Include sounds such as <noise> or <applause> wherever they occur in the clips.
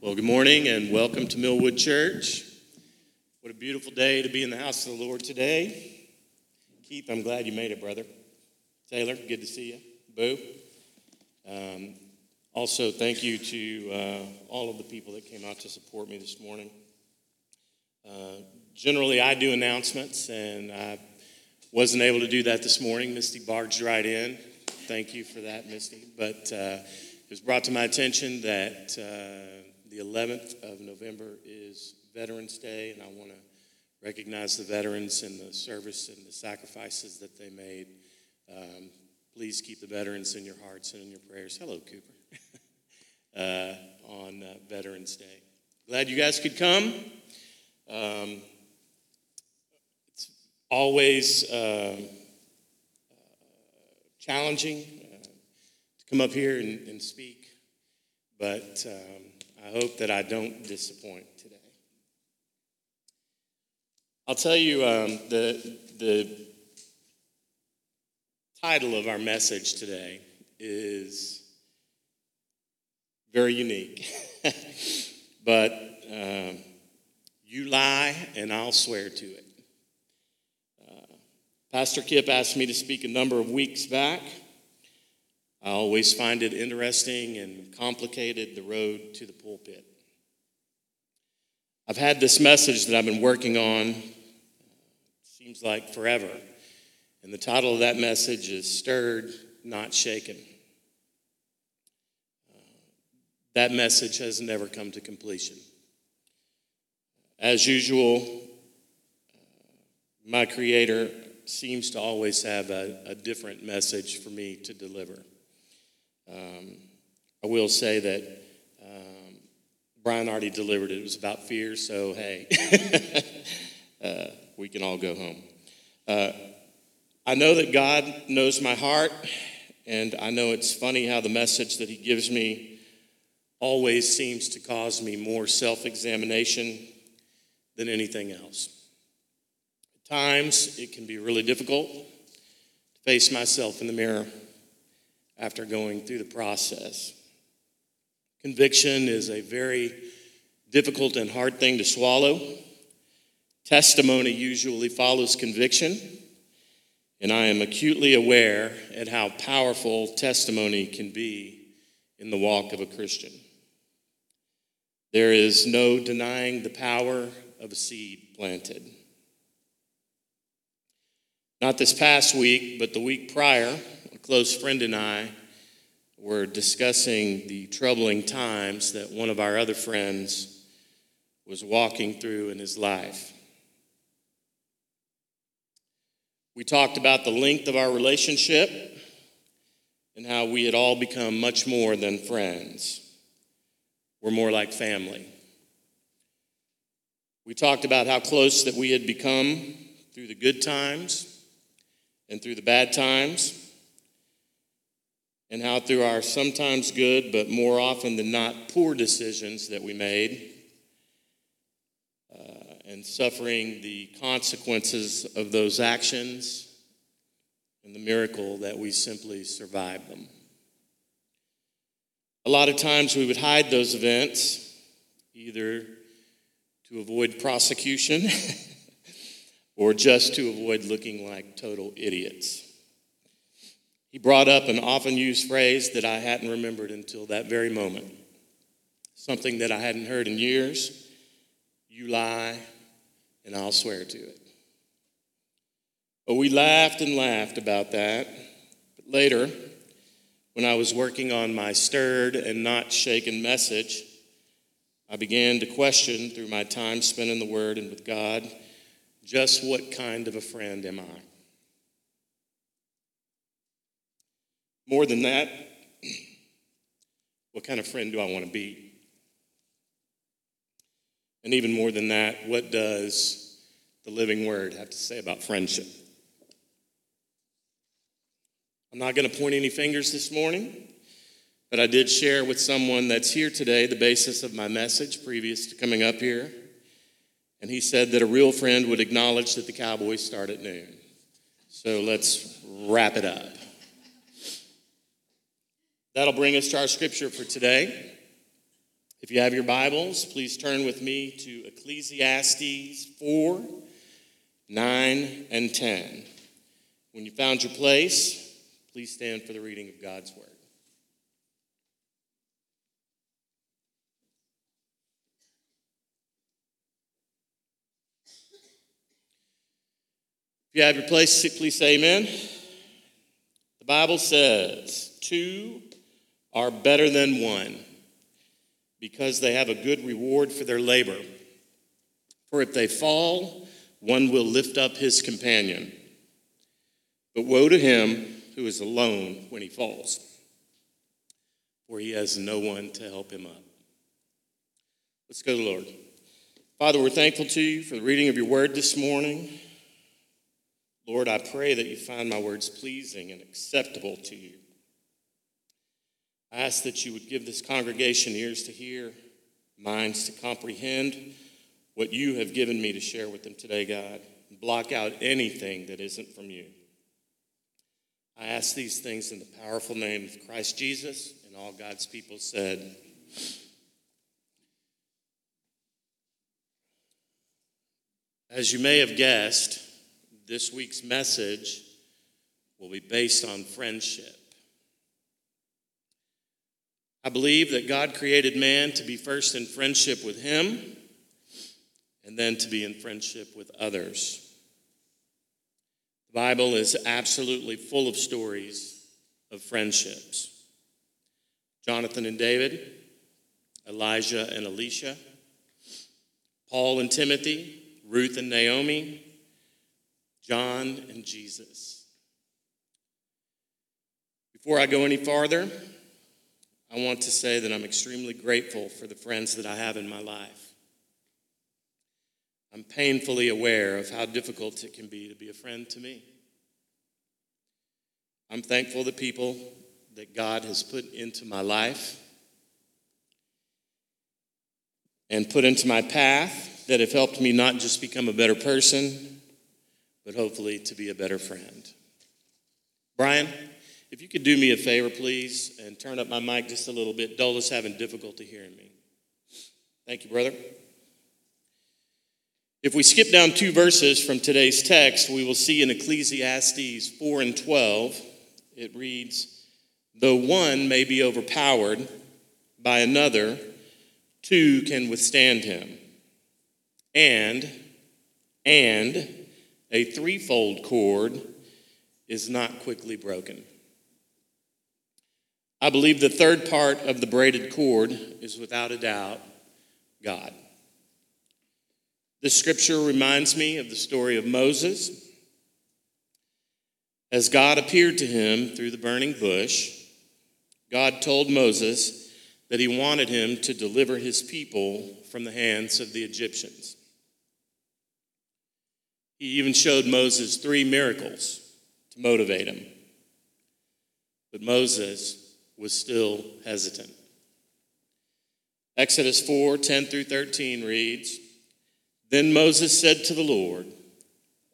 Well, good morning and welcome to Millwood Church. What a beautiful day to be in the house of the Lord today. Keith, I'm glad you made it, brother. Taylor, good to see you. Boo. Um, also, thank you to uh, all of the people that came out to support me this morning. Uh, generally, I do announcements, and I wasn't able to do that this morning. Misty barged right in. Thank you for that, Misty. But uh, it was brought to my attention that uh, the 11th of November is Veterans Day, and I want to recognize the veterans and the service and the sacrifices that they made. Um, please keep the veterans in your hearts and in your prayers. Hello, Cooper. <laughs> uh, on uh, Veterans Day. Glad you guys could come. Um, it's always uh, challenging uh, to come up here and, and speak, but um, I hope that I don't disappoint today. I'll tell you um, the, the title of our message today is very unique. <laughs> but um, you lie, and I'll swear to it. Uh, Pastor Kip asked me to speak a number of weeks back. I always find it interesting and complicated the road to the pulpit. I've had this message that I've been working on, seems like forever. And the title of that message is Stirred, Not Shaken. That message has never come to completion. As usual, my Creator seems to always have a, a different message for me to deliver. Um, I will say that um, Brian already delivered it. It was about fear, so hey, <laughs> uh, we can all go home. Uh, I know that God knows my heart, and I know it's funny how the message that He gives me always seems to cause me more self examination than anything else. At times, it can be really difficult to face myself in the mirror after going through the process. Conviction is a very difficult and hard thing to swallow. Testimony usually follows conviction, and I am acutely aware at how powerful testimony can be in the walk of a Christian. There is no denying the power of a seed planted. Not this past week, but the week prior, close friend and I were discussing the troubling times that one of our other friends was walking through in his life. We talked about the length of our relationship and how we had all become much more than friends. We're more like family. We talked about how close that we had become through the good times and through the bad times and how through our sometimes good, but more often than not poor decisions that we made, uh, and suffering the consequences of those actions, and the miracle that we simply survived them. A lot of times we would hide those events, either to avoid prosecution <laughs> or just to avoid looking like total idiots. He brought up an often used phrase that I hadn't remembered until that very moment. Something that I hadn't heard in years. You lie, and I'll swear to it. But we laughed and laughed about that. But later, when I was working on my stirred and not shaken message, I began to question through my time spent in the Word and with God just what kind of a friend am I? More than that, what kind of friend do I want to be? And even more than that, what does the living word have to say about friendship? I'm not going to point any fingers this morning, but I did share with someone that's here today the basis of my message previous to coming up here. And he said that a real friend would acknowledge that the Cowboys start at noon. So let's wrap it up. That'll bring us to our scripture for today. If you have your Bibles, please turn with me to Ecclesiastes 4 9 and 10. When you found your place, please stand for the reading of God's Word. If you have your place, please say amen. The Bible says, Two are better than one because they have a good reward for their labor. For if they fall, one will lift up his companion. But woe to him who is alone when he falls, for he has no one to help him up. Let's go to the Lord. Father, we're thankful to you for the reading of your word this morning. Lord, I pray that you find my words pleasing and acceptable to you. I ask that you would give this congregation ears to hear, minds to comprehend what you have given me to share with them today, God. Block out anything that isn't from you. I ask these things in the powerful name of Christ Jesus, and all God's people said, As you may have guessed, this week's message will be based on friendship. I believe that God created man to be first in friendship with Him and then to be in friendship with others. The Bible is absolutely full of stories of friendships Jonathan and David, Elijah and Elisha, Paul and Timothy, Ruth and Naomi, John and Jesus. Before I go any farther, I want to say that I'm extremely grateful for the friends that I have in my life. I'm painfully aware of how difficult it can be to be a friend to me. I'm thankful the people that God has put into my life and put into my path that have helped me not just become a better person, but hopefully to be a better friend. Brian? If you could do me a favor, please, and turn up my mic just a little bit. Dola's having difficulty hearing me. Thank you, brother. If we skip down two verses from today's text, we will see in Ecclesiastes 4 and 12, it reads, Though one may be overpowered by another, two can withstand him. And, and a threefold cord is not quickly broken. I believe the third part of the braided cord is without a doubt God. This scripture reminds me of the story of Moses. As God appeared to him through the burning bush, God told Moses that he wanted him to deliver his people from the hands of the Egyptians. He even showed Moses three miracles to motivate him. But Moses was still hesitant. Exodus 4 10 through 13 reads Then Moses said to the Lord,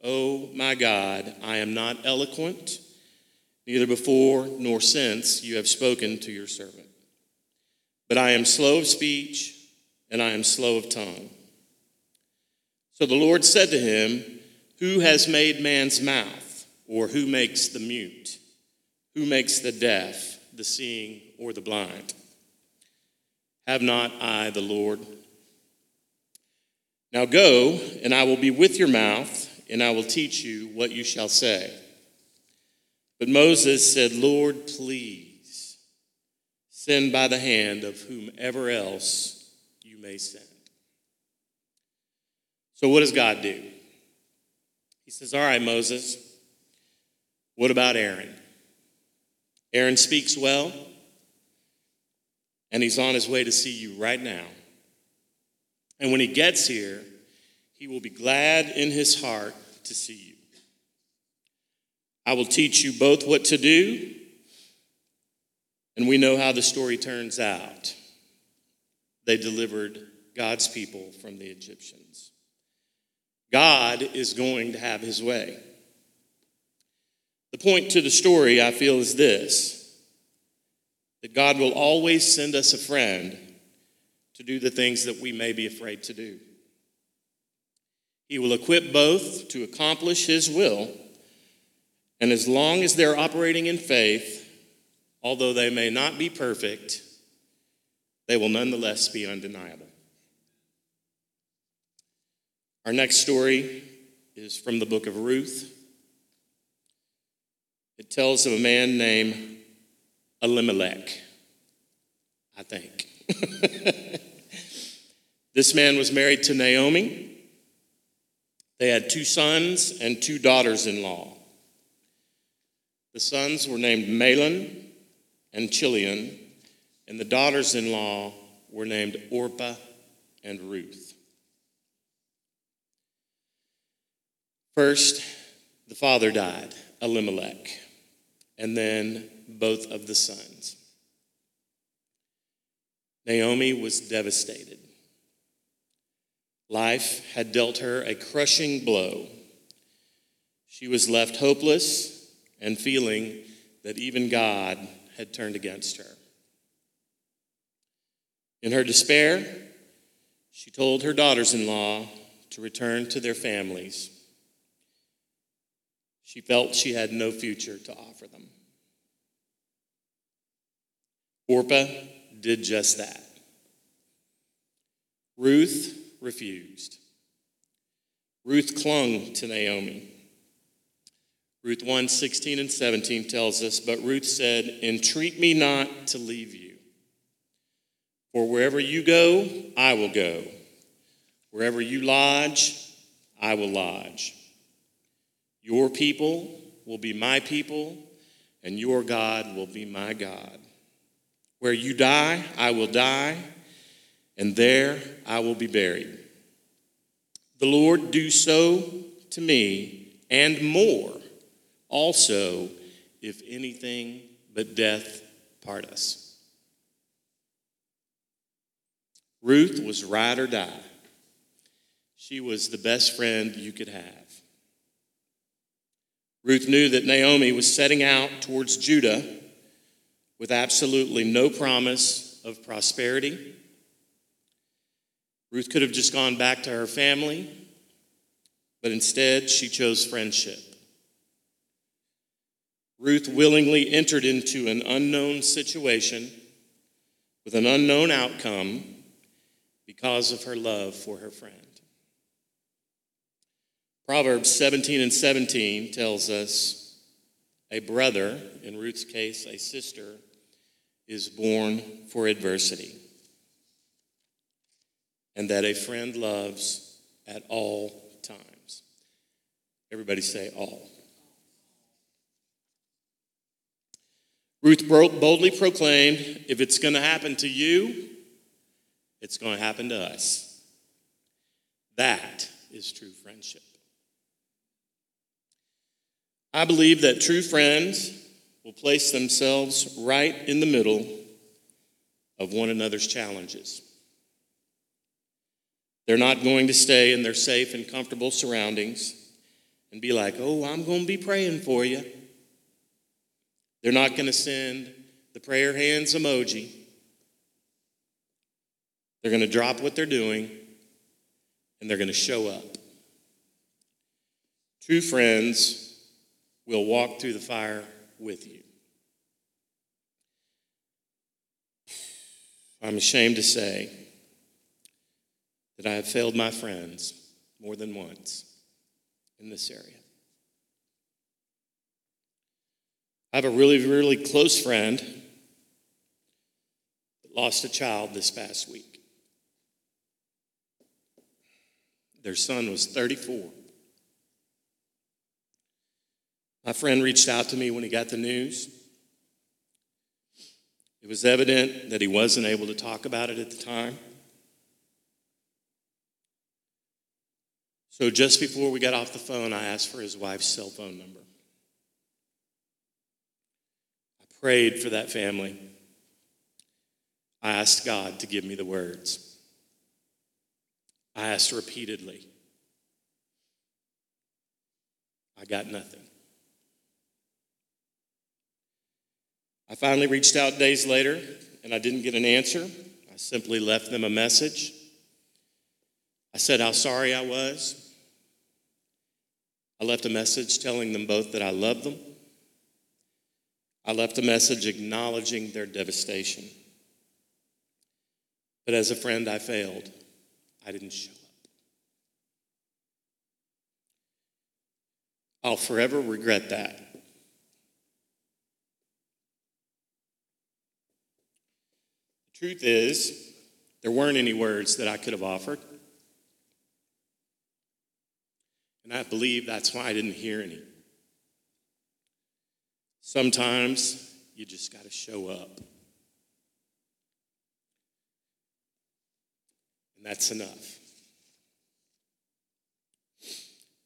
Oh my God, I am not eloquent, neither before nor since you have spoken to your servant. But I am slow of speech and I am slow of tongue. So the Lord said to him, Who has made man's mouth, or who makes the mute? Who makes the deaf? The seeing, or the blind. Have not I the Lord? Now go, and I will be with your mouth, and I will teach you what you shall say. But Moses said, Lord, please send by the hand of whomever else you may send. So, what does God do? He says, All right, Moses, what about Aaron? Aaron speaks well, and he's on his way to see you right now. And when he gets here, he will be glad in his heart to see you. I will teach you both what to do, and we know how the story turns out. They delivered God's people from the Egyptians. God is going to have his way. The point to the story, I feel, is this that God will always send us a friend to do the things that we may be afraid to do. He will equip both to accomplish His will, and as long as they're operating in faith, although they may not be perfect, they will nonetheless be undeniable. Our next story is from the book of Ruth. It tells of a man named Elimelech, I think. <laughs> this man was married to Naomi. They had two sons and two daughters in law. The sons were named Mahlon and Chilion, and the daughters in law were named Orpah and Ruth. First, the father died, Elimelech, and then both of the sons. Naomi was devastated. Life had dealt her a crushing blow. She was left hopeless and feeling that even God had turned against her. In her despair, she told her daughters in law to return to their families. She felt she had no future to offer them. Orpah did just that. Ruth refused. Ruth clung to Naomi. Ruth 1 16 and 17 tells us, But Ruth said, Entreat me not to leave you. For wherever you go, I will go. Wherever you lodge, I will lodge. Your people will be my people, and your God will be my God. Where you die, I will die, and there I will be buried. The Lord do so to me, and more also, if anything but death part us. Ruth was ride or die. She was the best friend you could have. Ruth knew that Naomi was setting out towards Judah with absolutely no promise of prosperity. Ruth could have just gone back to her family, but instead she chose friendship. Ruth willingly entered into an unknown situation with an unknown outcome because of her love for her friend. Proverbs 17 and 17 tells us a brother, in Ruth's case, a sister, is born for adversity, and that a friend loves at all times. Everybody say all. Ruth boldly proclaimed if it's going to happen to you, it's going to happen to us. That is true friendship. I believe that true friends will place themselves right in the middle of one another's challenges. They're not going to stay in their safe and comfortable surroundings and be like, oh, I'm going to be praying for you. They're not going to send the prayer hands emoji. They're going to drop what they're doing and they're going to show up. True friends will walk through the fire with you. I'm ashamed to say that I have failed my friends more than once in this area. I have a really, really close friend that lost a child this past week. Their son was 34. My friend reached out to me when he got the news. It was evident that he wasn't able to talk about it at the time. So just before we got off the phone, I asked for his wife's cell phone number. I prayed for that family. I asked God to give me the words. I asked repeatedly. I got nothing. I finally reached out days later and I didn't get an answer. I simply left them a message. I said how sorry I was. I left a message telling them both that I love them. I left a message acknowledging their devastation. But as a friend, I failed. I didn't show up. I'll forever regret that. Truth is, there weren't any words that I could have offered. And I believe that's why I didn't hear any. Sometimes you just got to show up. And that's enough.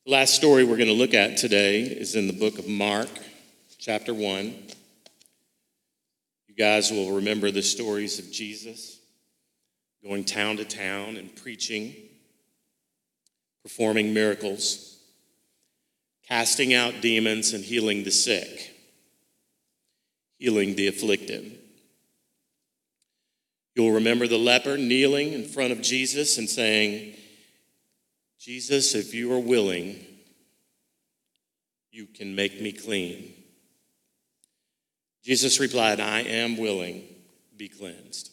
The last story we're going to look at today is in the book of Mark, chapter 1. Guys will remember the stories of Jesus going town to town and preaching, performing miracles, casting out demons, and healing the sick, healing the afflicted. You'll remember the leper kneeling in front of Jesus and saying, Jesus, if you are willing, you can make me clean. Jesus replied, I am willing, be cleansed.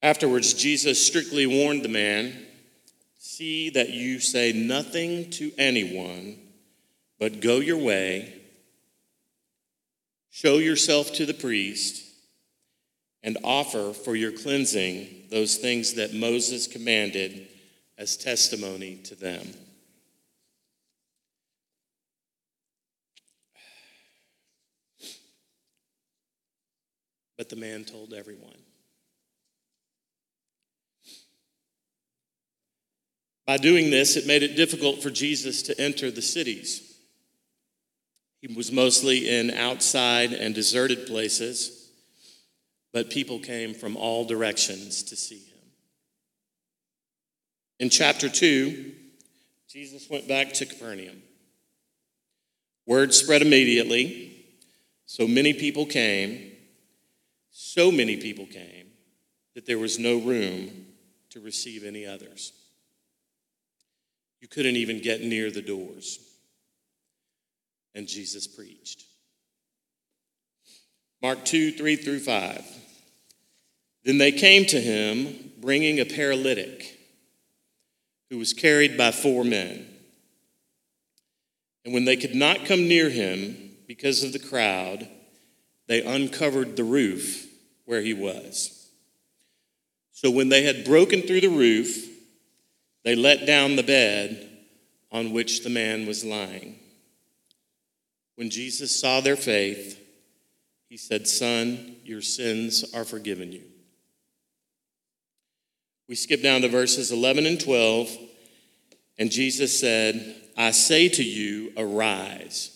Afterwards, Jesus strictly warned the man See that you say nothing to anyone, but go your way, show yourself to the priest, and offer for your cleansing those things that Moses commanded as testimony to them. But the man told everyone. By doing this, it made it difficult for Jesus to enter the cities. He was mostly in outside and deserted places, but people came from all directions to see him. In chapter 2, Jesus went back to Capernaum. Word spread immediately, so many people came, so many people came, that there was no room to receive any others. You couldn't even get near the doors. And Jesus preached. Mark 2 3 through 5. Then they came to him, bringing a paralytic who was carried by four men. And when they could not come near him because of the crowd, they uncovered the roof where he was. So when they had broken through the roof, they let down the bed on which the man was lying. When Jesus saw their faith, he said, Son, your sins are forgiven you. We skip down to verses 11 and 12, and Jesus said, I say to you, arise,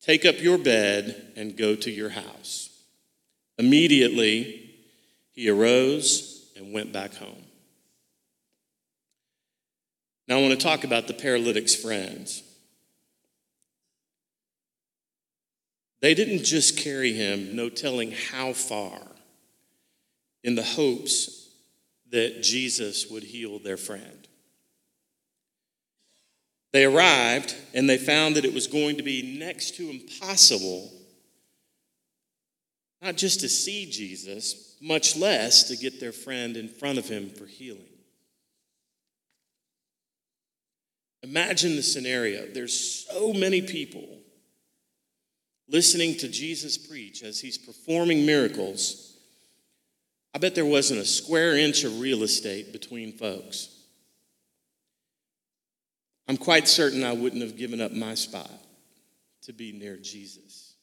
take up your bed, and go to your house. Immediately, he arose and went back home. Now, I want to talk about the paralytic's friends. They didn't just carry him, no telling how far, in the hopes that Jesus would heal their friend. They arrived and they found that it was going to be next to impossible not just to see Jesus, much less to get their friend in front of him for healing. Imagine the scenario. There's so many people listening to Jesus preach as he's performing miracles. I bet there wasn't a square inch of real estate between folks. I'm quite certain I wouldn't have given up my spot to be near Jesus.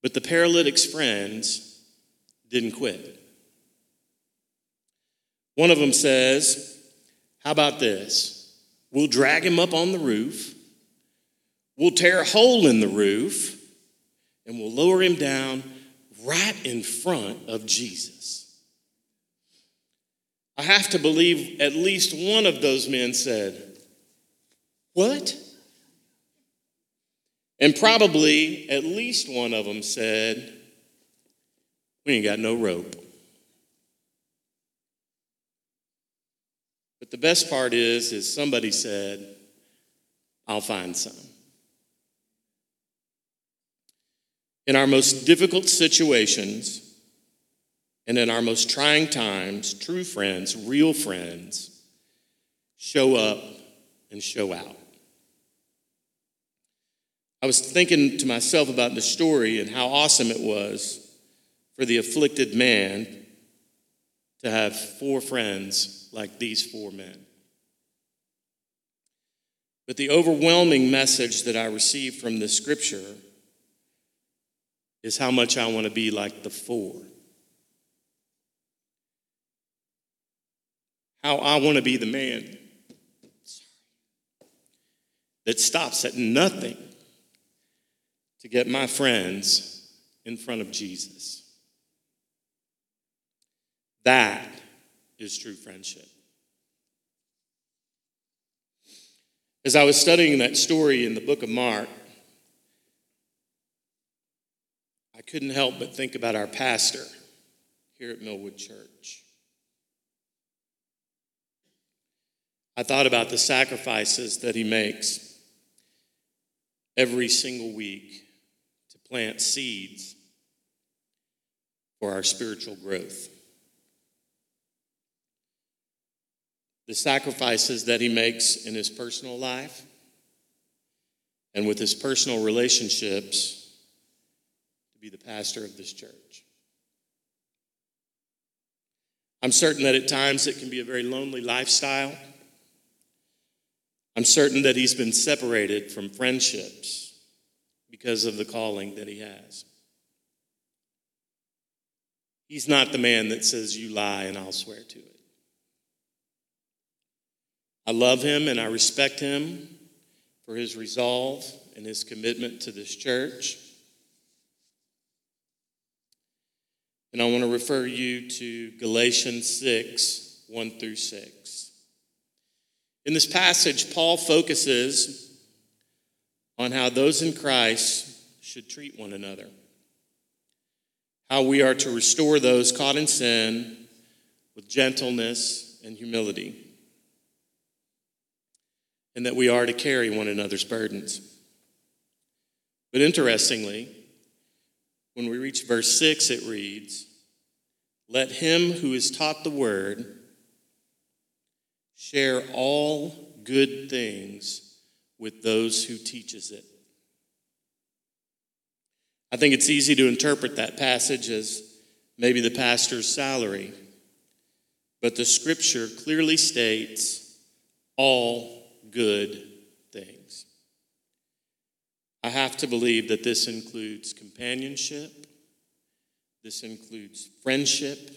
But the paralytic's friends didn't quit. One of them says, How about this? We'll drag him up on the roof. We'll tear a hole in the roof and we'll lower him down right in front of Jesus. I have to believe at least one of those men said, What? And probably at least one of them said, We ain't got no rope. But the best part is, is somebody said, I'll find some. In our most difficult situations and in our most trying times, true friends, real friends, show up and show out. I was thinking to myself about the story and how awesome it was for the afflicted man to have four friends like these four men. But the overwhelming message that I received from the scripture is how much I want to be like the four. How I want to be the man that stops at nothing to get my friends in front of Jesus. That is true friendship. As I was studying that story in the book of Mark, I couldn't help but think about our pastor here at Millwood Church. I thought about the sacrifices that he makes every single week to plant seeds for our spiritual growth. The sacrifices that he makes in his personal life and with his personal relationships to be the pastor of this church. I'm certain that at times it can be a very lonely lifestyle. I'm certain that he's been separated from friendships because of the calling that he has. He's not the man that says, You lie and I'll swear to it. I love him and I respect him for his resolve and his commitment to this church. And I want to refer you to Galatians 6 1 through 6. In this passage, Paul focuses on how those in Christ should treat one another, how we are to restore those caught in sin with gentleness and humility, and that we are to carry one another's burdens. But interestingly, when we reach verse 6, it reads, Let him who is taught the word share all good things with those who teaches it. I think it's easy to interpret that passage as maybe the pastor's salary, but the scripture clearly states all good things. I have to believe that this includes companionship, this includes friendship,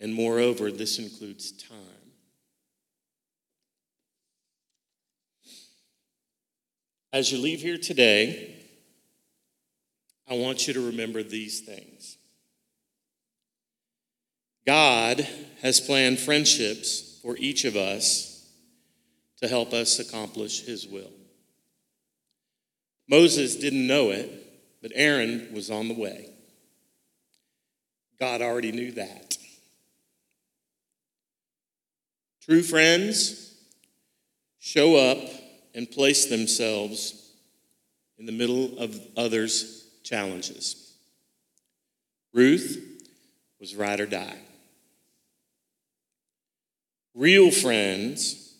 and moreover, this includes time. As you leave here today, I want you to remember these things. God has planned friendships for each of us to help us accomplish His will. Moses didn't know it, but Aaron was on the way. God already knew that. True friends show up and place themselves in the middle of others' challenges. Ruth was ride or die. Real friends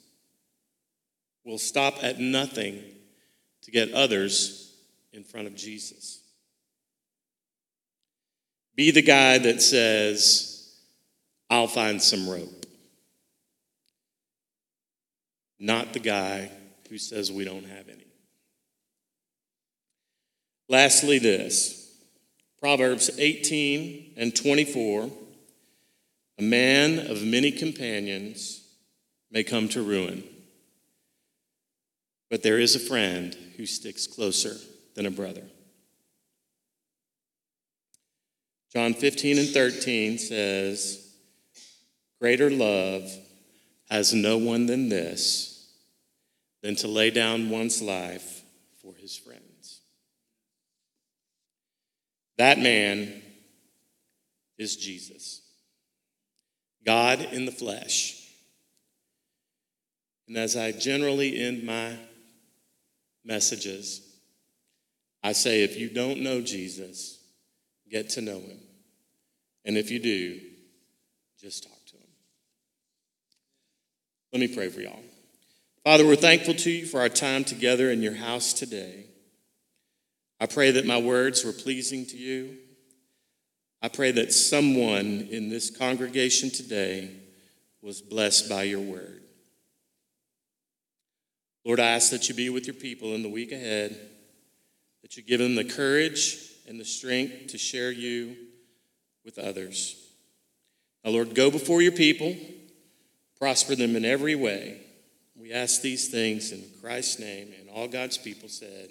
will stop at nothing to get others in front of Jesus. Be the guy that says, I'll find some rope. Not the guy who says we don't have any. Lastly, this Proverbs 18 and 24 a man of many companions may come to ruin, but there is a friend who sticks closer than a brother. John 15 and 13 says, Greater love has no one than this than to lay down one's life for his friends. That man is Jesus, God in the flesh. And as I generally end my messages, I say if you don't know Jesus, get to know him. And if you do, just talk to him. Let me pray for y'all. Father, we're thankful to you for our time together in your house today. I pray that my words were pleasing to you. I pray that someone in this congregation today was blessed by your word. Lord, I ask that you be with your people in the week ahead, that you give them the courage and the strength to share you with others. Now, Lord, go before your people, prosper them in every way. We ask these things in Christ's name, and all God's people said,